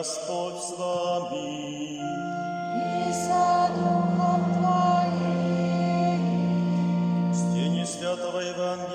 Господь с вами. и со духом Твоим. Чтение Святого Евангелия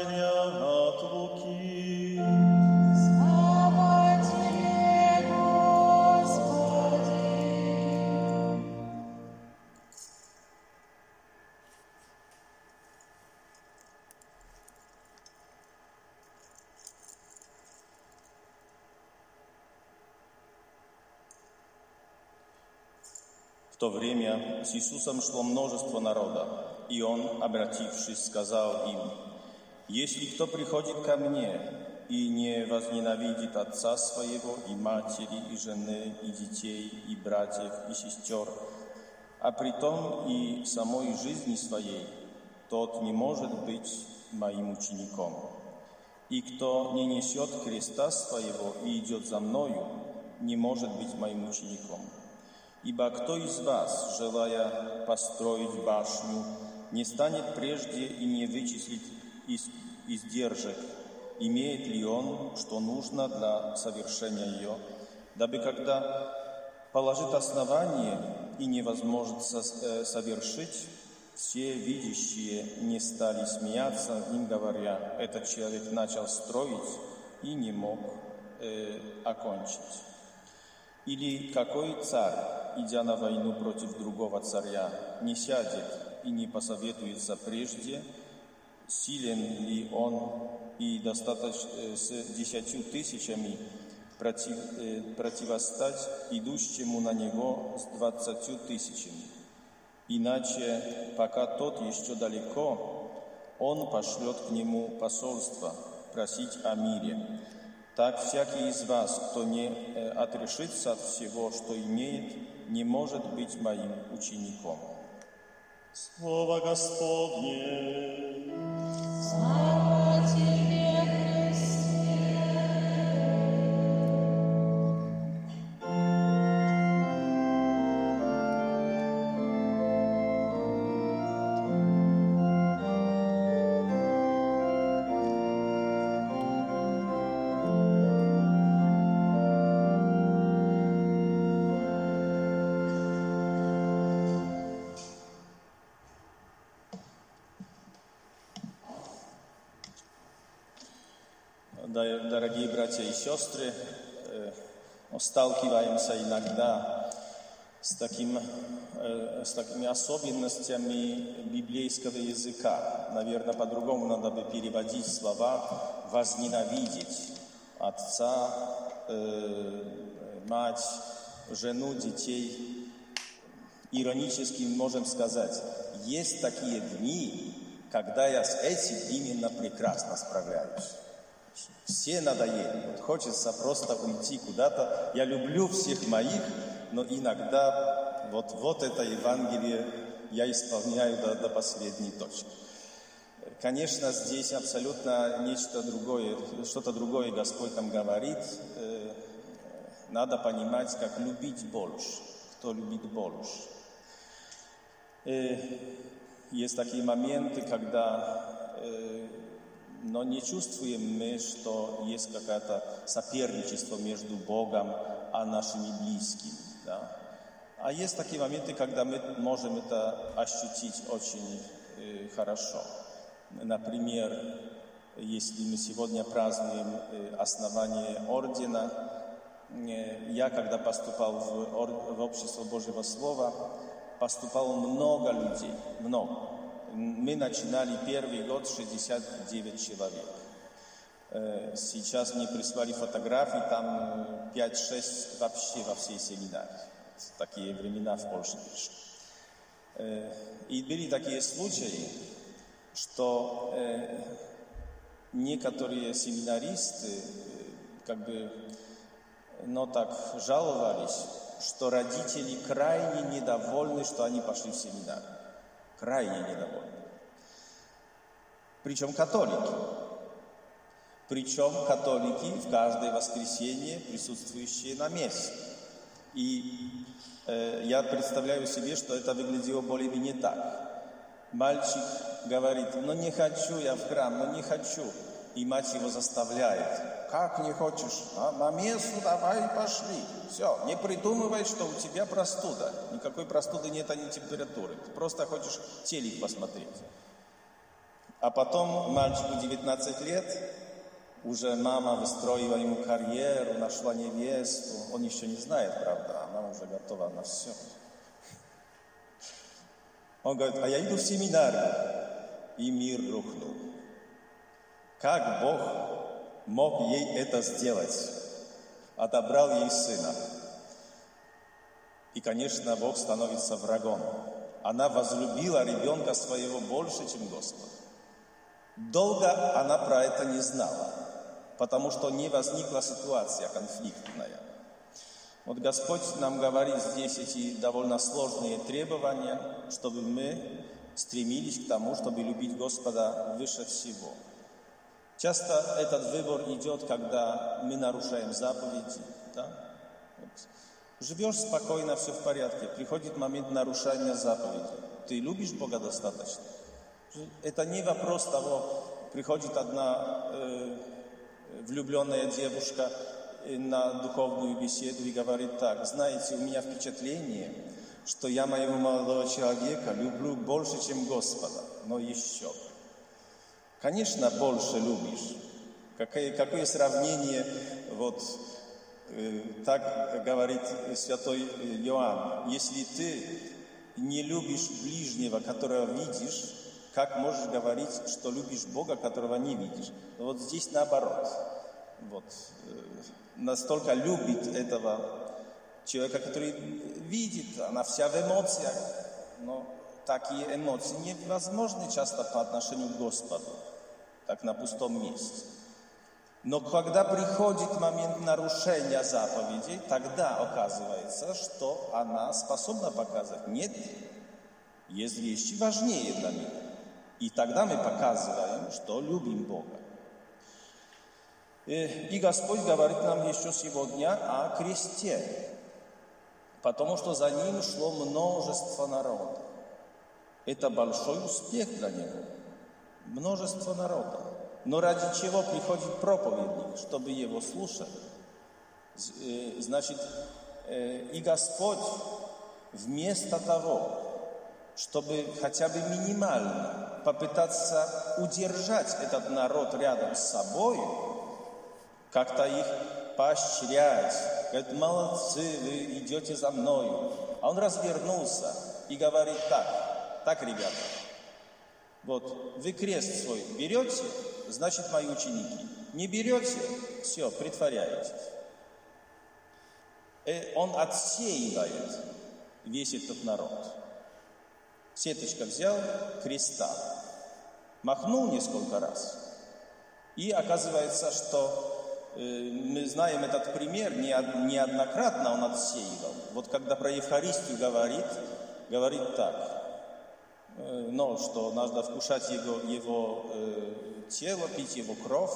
то время с Иисусом шло множество народа, и Он, обратившись, сказал им, «Если кто приходит ко мне и не возненавидит отца своего, и матери, и жены, и детей, и братьев, и сестер, а при том и самой жизни своей, тот не может быть моим учеником. И кто не несет креста своего и идет за мною, не может быть моим учеником. Ибо кто из вас, желая построить башню, не станет прежде и не вычислит из- издержек, имеет ли он, что нужно для совершения ее, дабы когда положит основание и невозможно э, совершить, все видящие не стали смеяться ним, говоря, этот человек начал строить и не мог э, окончить. Или какой царь, идя на войну против другого царя, не сядет и не посоветуется прежде, силен ли он и достаточно э, с десятью тысячами против, э, противостать идущему на него с двадцатью тысячами. Иначе, пока тот еще далеко, он пошлет к нему посольство просить о мире. Так всякий из вас, кто не э, отрешится от всего, что имеет, не может быть моим учеником. Слово Господне. Слава Дорогие братья и сестры, э, сталкиваемся иногда с, таким, э, с такими особенностями библейского языка. Наверное, по-другому надо бы переводить слова «возненавидеть» отца, э, мать, жену, детей. Иронически можем сказать, есть такие дни, когда я с этим именно прекрасно справляюсь. Все надоели. Вот хочется просто уйти куда-то. Я люблю всех моих, но иногда вот, вот это Евангелие я исполняю до, до последней точки. Конечно, здесь абсолютно нечто другое, что-то другое Господь там говорит. Э, Надо понимать, как любить больше, кто любит больше. Э, Есть такие моменты, когда э, но не чувствуем мы, что есть какое-то соперничество между Богом и нашими близкими. Да? А есть такие моменты, когда мы можем это ощутить очень э, хорошо. Например, если мы сегодня празднуем э, основание ордена, э, я, когда поступал в, в Общество Божьего Слова, поступало много людей, много. Мы начинали первый год 69 человек. Э, Сейчас мне прислали фотографии, там э, 5-6 вообще во всей семинарии. Такие времена в Польше пришли. Э, И были такие случаи, что э, некоторые семинаристы э, как бы, но так жаловались, что родители крайне недовольны, что они пошли в семинар. Крайне недовольны. Причем католики. Причем католики в каждое воскресенье присутствующие на месте. И э, я представляю себе, что это выглядело более-менее так. Мальчик говорит, ну не хочу я в храм, ну не хочу. И мать его заставляет. Как не хочешь? На мессу давай пошли. Все, не придумывай, что у тебя простуда. Никакой простуды нет, а не температуры. Ты просто хочешь телек посмотреть. А потом мальчику 19 лет, уже мама выстроила ему карьеру, нашла невесту. Он еще не знает, правда, она уже готова на все. Он говорит, а я иду в семинарию. И мир рухнул. Как Бог мог ей это сделать? Отобрал ей сына. И, конечно, Бог становится врагом. Она возлюбила ребенка своего больше, чем Господа. Долго она про это не знала, потому что не возникла ситуация конфликтная. Вот Господь нам говорит здесь эти довольно сложные требования, чтобы мы стремились к тому, чтобы любить Господа выше всего. Часто этот выбор идет, когда мы нарушаем заповеди. Да? Вот. Живешь спокойно, все в порядке. Приходит момент нарушения заповеди. Ты любишь Бога достаточно? Это не вопрос того, приходит одна э, влюбленная девушка э, на духовную беседу и говорит так, знаете, у меня впечатление, что я моего молодого человека люблю больше, чем Господа, но еще. Конечно, больше любишь. Какое, какое сравнение, вот э, так говорит святой Иоанн. Если ты не любишь ближнего, которого видишь, как можешь говорить, что любишь Бога, которого не видишь? Но вот здесь наоборот. Вот. Э, настолько любит этого человека, который видит, она вся в эмоциях. Но такие эмоции невозможны часто по отношению к Господу, так на пустом месте. Но когда приходит момент нарушения заповедей, тогда оказывается, что она способна показать, нет, есть вещи важнее для меня. И тогда мы показываем, что любим Бога. И Господь говорит нам еще сегодня о кресте, потому что за ним шло множество народа. Это большой успех для него. Множество народа. Но ради чего приходит проповедник, чтобы его слушать? Значит, и Господь вместо того, чтобы хотя бы минимально попытаться удержать этот народ рядом с собой, как-то их поощрять, говорит, молодцы, вы идете за мною. А он развернулся и говорит так, так, ребята, вот вы крест свой берете, значит мои ученики. Не берете, все, притворяетесь. Э, он отсеивает весь этот народ. Сеточка взял креста, махнул несколько раз, и оказывается, что э, мы знаем этот пример, неоднократно он отсеивал. Вот когда про Евхаристию говорит, говорит так, э, но что надо вкушать его, его э, тело, пить его кровь.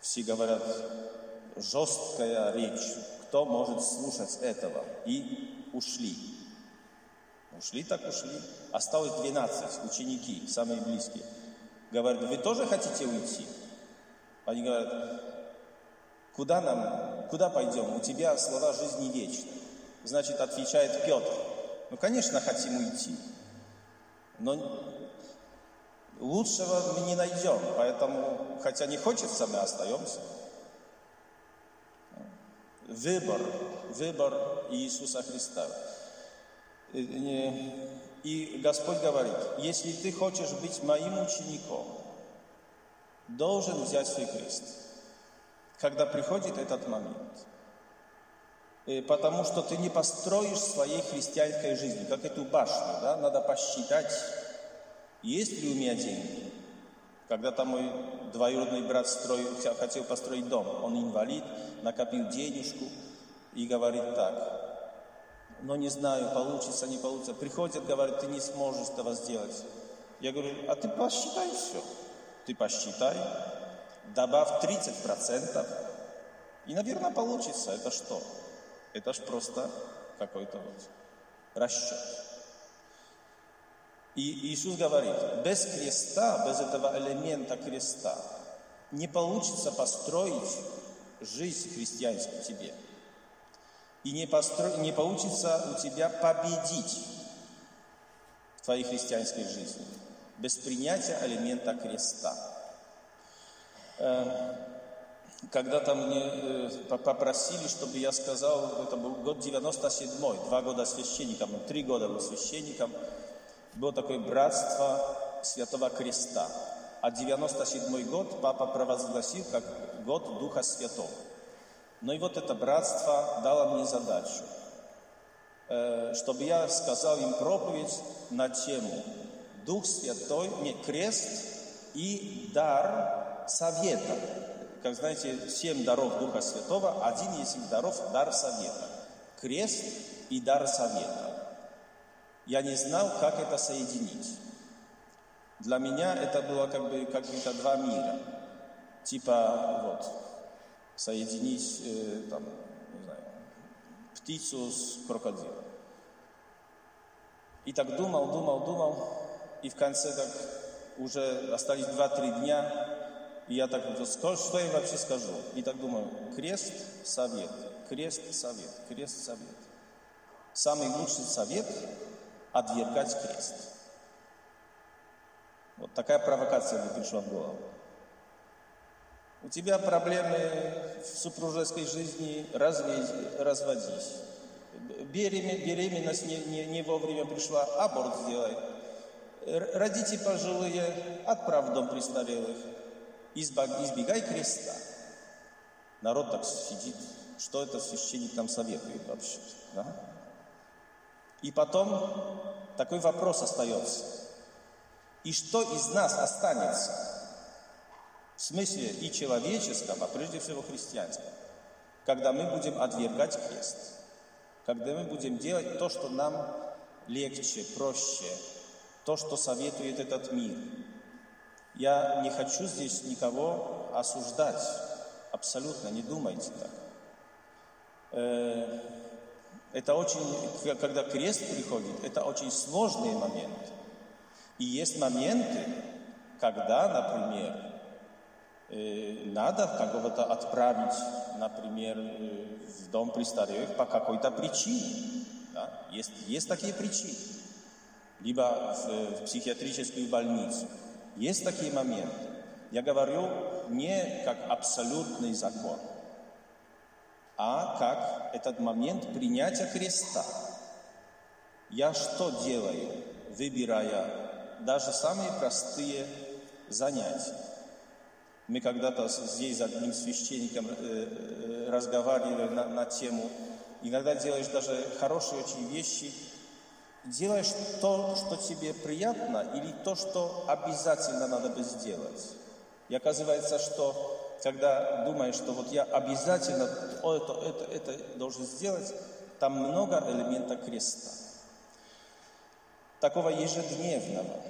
Все говорят, жесткая речь, кто может слушать этого? И ушли. Ушли так ушли. Осталось 12 ученики, самые близкие. Говорят, вы тоже хотите уйти? Они говорят, куда нам, куда пойдем? У тебя слова жизни вечны. Значит, отвечает Петр, ну, конечно, хотим уйти. Но лучшего мы не найдем, поэтому, хотя не хочется, мы остаемся. Выбор, выбор Иисуса Христа. И Господь говорит, если ты хочешь быть моим учеником, должен взять свой крест, когда приходит этот момент. Потому что ты не построишь своей христианской жизни, как эту башню, да? надо посчитать, есть ли у меня деньги. Когда-то мой двоюродный брат строил, хотел построить дом, он инвалид, накопил денежку и говорит так, но не знаю, получится, не получится. Приходят, говорят, ты не сможешь этого сделать. Я говорю, а ты посчитай все. Ты посчитай, добавь 30%, и, наверное, получится. Это что? Это ж просто какой-то вот расчет. И Иисус говорит, без креста, без этого элемента креста, не получится построить жизнь христианскую тебе. И не, постро... не получится у тебя победить в твоей христианской жизни без принятия элемента креста. Э, Когда-то мне э, по- попросили, чтобы я сказал, это был год 97-й, два года священником, три года был священником, было такое братство Святого Креста. А 97 год папа провозгласил как год Духа Святого. Ну и вот это братство дало мне задачу, э, чтобы я сказал им проповедь на тему Дух Святой, не, крест и дар совета. Как знаете, семь даров Духа Святого, один из этих даров – дар совета. Крест и дар совета. Я не знал, как это соединить. Для меня это было как бы какие-то два мира. Типа вот соединить э, там, не знаю, птицу с крокодилом. И так думал, думал, думал, и в конце так уже остались два-три дня, и я так вот, что я вообще скажу? И так думаю, крест, совет, крест, совет, крест, совет. Самый лучший совет – отвергать крест. Вот такая провокация мне пришла в голову. У тебя проблемы в супружеской жизни, разведь, разводись. Беремен- беременность не, не, не вовремя пришла, аборт сделай. Родите пожилые, отправь в дом престарелых. Избегай креста. Народ так сидит, что это священник там советует вообще. да? И потом такой вопрос остается. И что из нас останется? В смысле и человеческом, а прежде всего христианском. Когда мы будем отвергать крест. Когда мы будем делать то, что нам легче, проще. То, что советует этот мир. Я не хочу здесь никого осуждать. Абсолютно, не думайте так. Это очень, когда крест приходит, это очень сложный момент. И есть моменты, когда, например, э, надо кого-то отправить, например, э, в дом престарелых по какой-то причине. да. Есть, есть такие причины. Либо в, в психиатрическую больницу. Есть такие моменты. Я говорю не как абсолютный закон, а как этот момент принятия креста. Я что делаю, выбирая даже самые простые занятия? Мы когда-то здесь с одним священником э, э, разговаривали на, на тему, иногда делаешь даже хорошие очень вещи, делаешь то, что тебе приятно, или то, что обязательно надо бы сделать. И оказывается, что когда думаешь, что вот я обязательно это, это, это должен сделать, там много элементов креста. Такого ежедневного.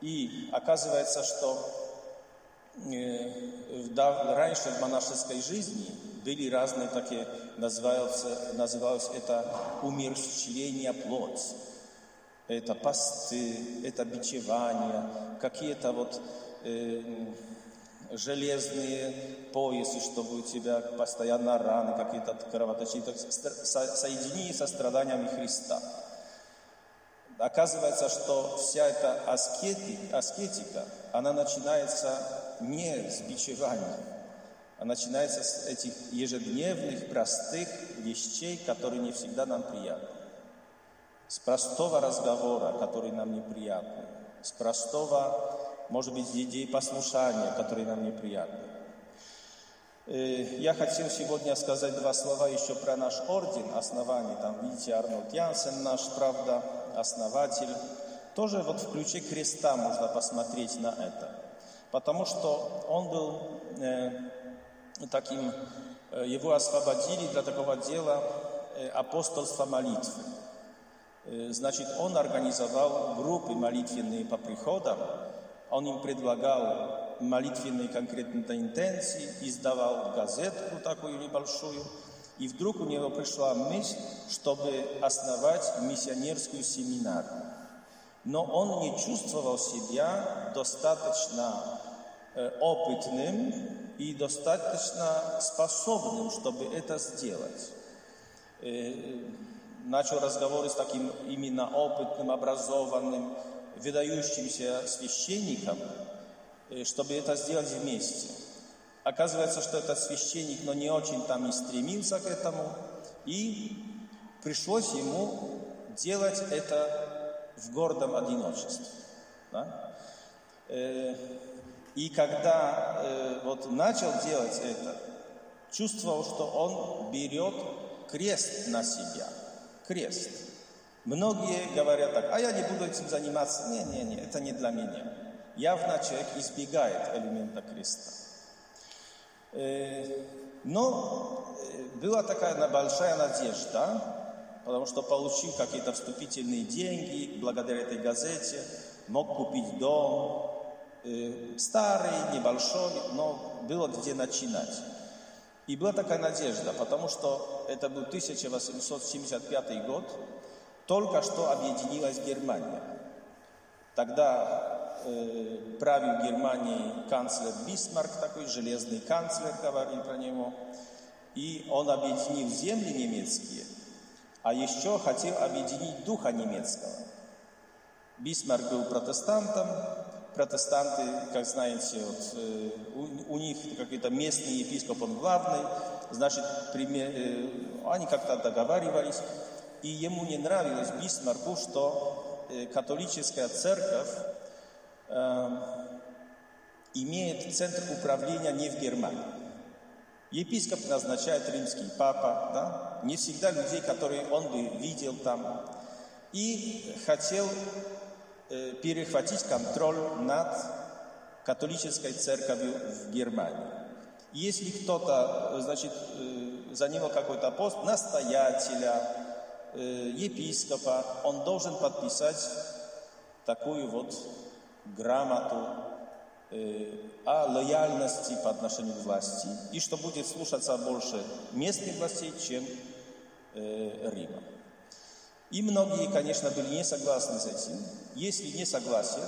И оказывается, что э, раньше в монашеской жизни были разные такие, называются, называлось это умерщвление плоти. Это посты, это бичевание, какие-то вот э, железные поясы, чтобы у тебя постоянно раны, какие-то кровоточения, так со- со- соединение со страданиями Христа. Оказывается, что вся эта аскети- аскетика, она начинается не с бичевания, а начинается с этих ежедневных, простых вещей, которые не всегда нам приятны. С простого разговора, который нам неприятный, с простого, может быть, идей послушания, которые нам неприятны. Э, Я хотел сегодня сказать два слова еще про наш орден, основание. Там, видите, Арнольд Янсен наш, правда, основатель. Тоже вот в ключе креста можно посмотреть на это. Потому что он был э, таким, э, его освободили для такого дела э, апостольства молитвы. Э, Значит, он организовал группы молитвенные по приходам, он им предлагал молитвенные конкретные интенции, издавал газетку такую небольшую, и вдруг у него пришла мысль, чтобы основать миссионерскую семинарию. Но он не чувствовал себя достаточно э, опытным и достаточно способным, чтобы это сделать. Э, начал разговоры с таким именно опытным, образованным, выдающимся священником, э, чтобы это сделать вместе. Оказывается, что этот священник, но не очень там и стремился к этому, и пришлось ему делать это в гордом одиночестве. Да? Э, и когда э, вот начал делать это, чувствовал, что он берет крест на себя. Крест. Многие говорят так, а я не буду этим заниматься. Не, не, не, это не для меня. Явно человек избегает элемента креста. Э, но э, была такая большая надежда, потому что получил какие-то вступительные деньги благодаря этой газете, мог купить дом, э, старый, небольшой, но было где начинать. И была такая надежда, потому что это был 1875 год, только что объединилась Германия. Тогда э, правил Германии канцлер Бисмарк, такой железный канцлер, говорил про него, и он объединил земли немецкие, а еще хотел объединить духа немецкого. Бисмарк был протестантом, протестанты, как знаете, вот, э, у, у них какой-то местный епископ, он главный, значит, пример, э, они как-то договаривались, и ему не нравилось Бисмарку, что католическая церковь имеет центр управления не в Германии. Епископ назначает римский папа, да? не всегда людей, которые он бы видел там. И хотел перехватить контроль над католической церковью в Германии. Если кто-то, значит, занимал какой-то пост настоятеля, епископа, он должен подписать такую вот грамоту э, о лояльности по отношению к власти и что будет слушаться больше местных властей, чем э, Рима. И многие, конечно, были не согласны с этим. Если не согласен,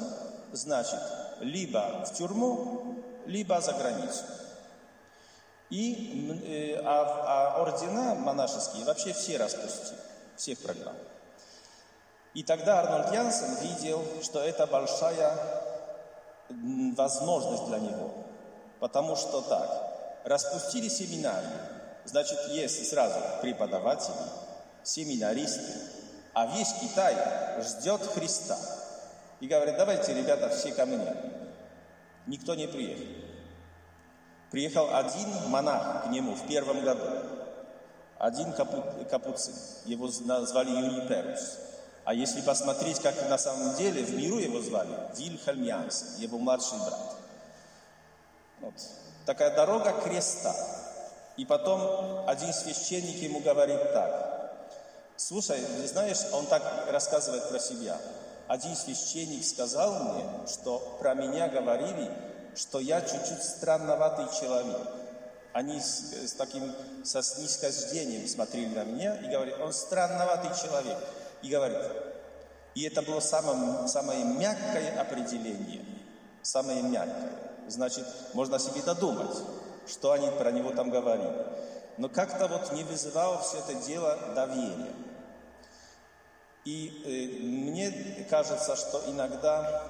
значит, либо в тюрьму, либо за границу. И, э, а, а ордена монашеские вообще все распустили, всех программ. И тогда Арнольд Янсен видел, что это большая возможность для него. Потому что так, распустили семинарии, значит, есть сразу преподаватели, семинаристы, а весь Китай ждет Христа. И говорит, давайте, ребята, все ко мне. Никто не приехал. Приехал один монах к нему в первом году. Один капу, капуцин. Его назвали Юниперус. А если посмотреть, как на самом деле в миру его звали, Вильхельм Янсен, его младший брат. Вот. Такая дорога креста. И потом один священник ему говорит так. Слушай, знаешь, он так рассказывает про себя. Один священник сказал мне, что про меня говорили, что я чуть-чуть странноватый человек. Они с, с таким, со снисхождением смотрели на меня и говорили, он странноватый человек. И говорит, и это было самое, самое мягкое определение, самое мягкое. Значит, можно себе додумать, что они про него там говорили. Но как-то вот не вызывало все это дело доверия. И э, мне кажется, что иногда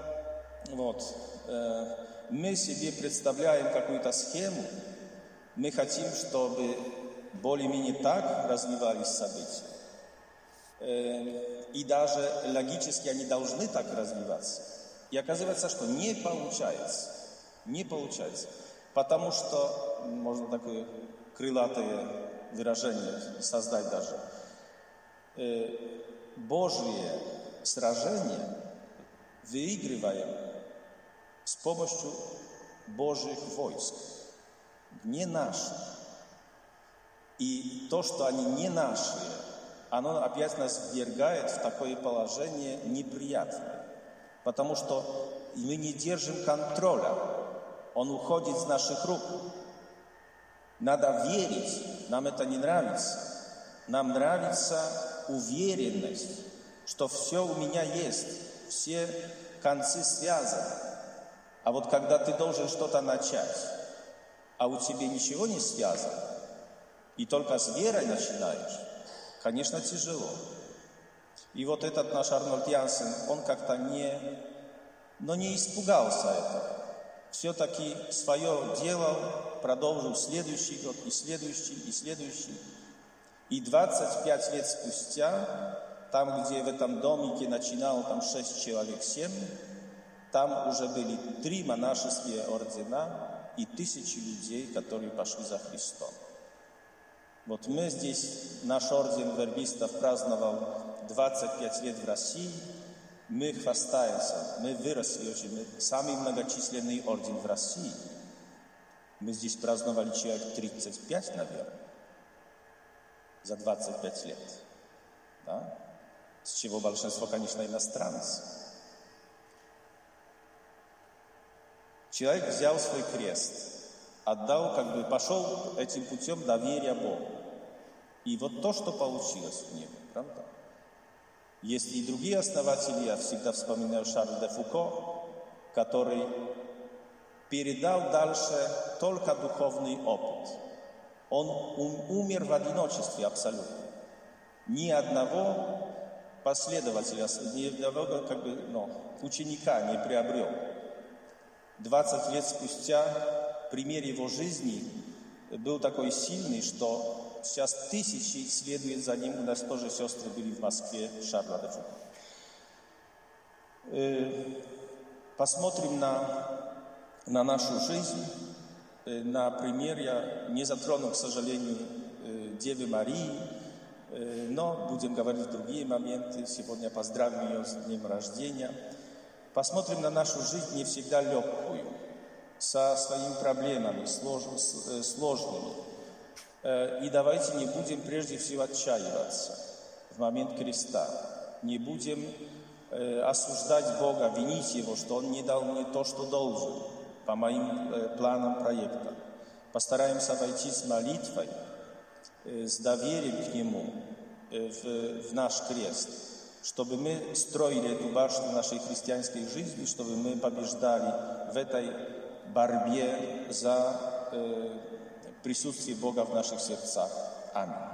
вот, э, мы себе представляем какую-то схему, мы хотим, чтобы более-менее так развивались события. Э, и даже логически они должны так развиваться. И оказывается, что не получается. Не получается. Потому что, можно такое крылатое выражение создать даже, Божье сражение выигрываем с помощью Божьих войск, не наших. И то, что они не наши, оно опять нас ввергает в такое положение неприятное, потому что мы не держим контроля, он уходит из наших рук. Надо верить, нам это не нравится. Нам нравится уверенность, что все у меня есть, все концы связаны. А вот когда ты должен что-то начать, а у тебя ничего не связано, и только с верой начинаешь, конечно, тяжело. И вот этот наш Арнольд Янсен, он как-то не, но не испугался этого. Все-таки свое делал, продолжил следующий год, и следующий, и следующий. И 25 лет спустя, там, где в этом домике начинал там 6 человек, 7, там уже были три монашеские ордена и тысячи людей, которые пошли за Христом. Вот мы здесь, наш орден вербистов праздновал 25 лет в России, мы хвастаемся, мы выросли очень, мы самый многочисленный орден в России. Мы здесь праздновали человек 35, наверное, за 25 лет. Да? С чего большинство, конечно, иностранцы. Человек взял свой крест, отдал, как бы пошел этим путем доверия Богу. И вот то, что получилось у него, правда? Есть и другие основатели, я всегда вспоминаю Шарль де Фуко, который передал дальше только духовный опыт. Он умер в одиночестве абсолютно. Ни одного последователя, ни одного как бы, ну, ученика не приобрел. 20 лет спустя пример его жизни был такой сильный, что Сейчас тысячи следуют за ним. У нас тоже сестры были в Москве, Шарла Посмотрим на, на нашу жизнь. На пример я не затрону, к сожалению, Девы Марии, но будем говорить другие моменты. Сегодня поздравим ее с днем рождения. Посмотрим на нашу жизнь не всегда легкую, со своими проблемами сложными. И давайте не будем прежде всего отчаиваться в момент креста. Не будем осуждать Бога, винить Его, что Он не дал мне то, что должен, по моим планам проекта. Постараемся войти с молитвой, с доверием к Нему в, в наш крест, чтобы мы строили эту башню нашей христианской жизни, чтобы мы побеждали в этой борьбе за присутствие Бога в наших сердцах. Аминь.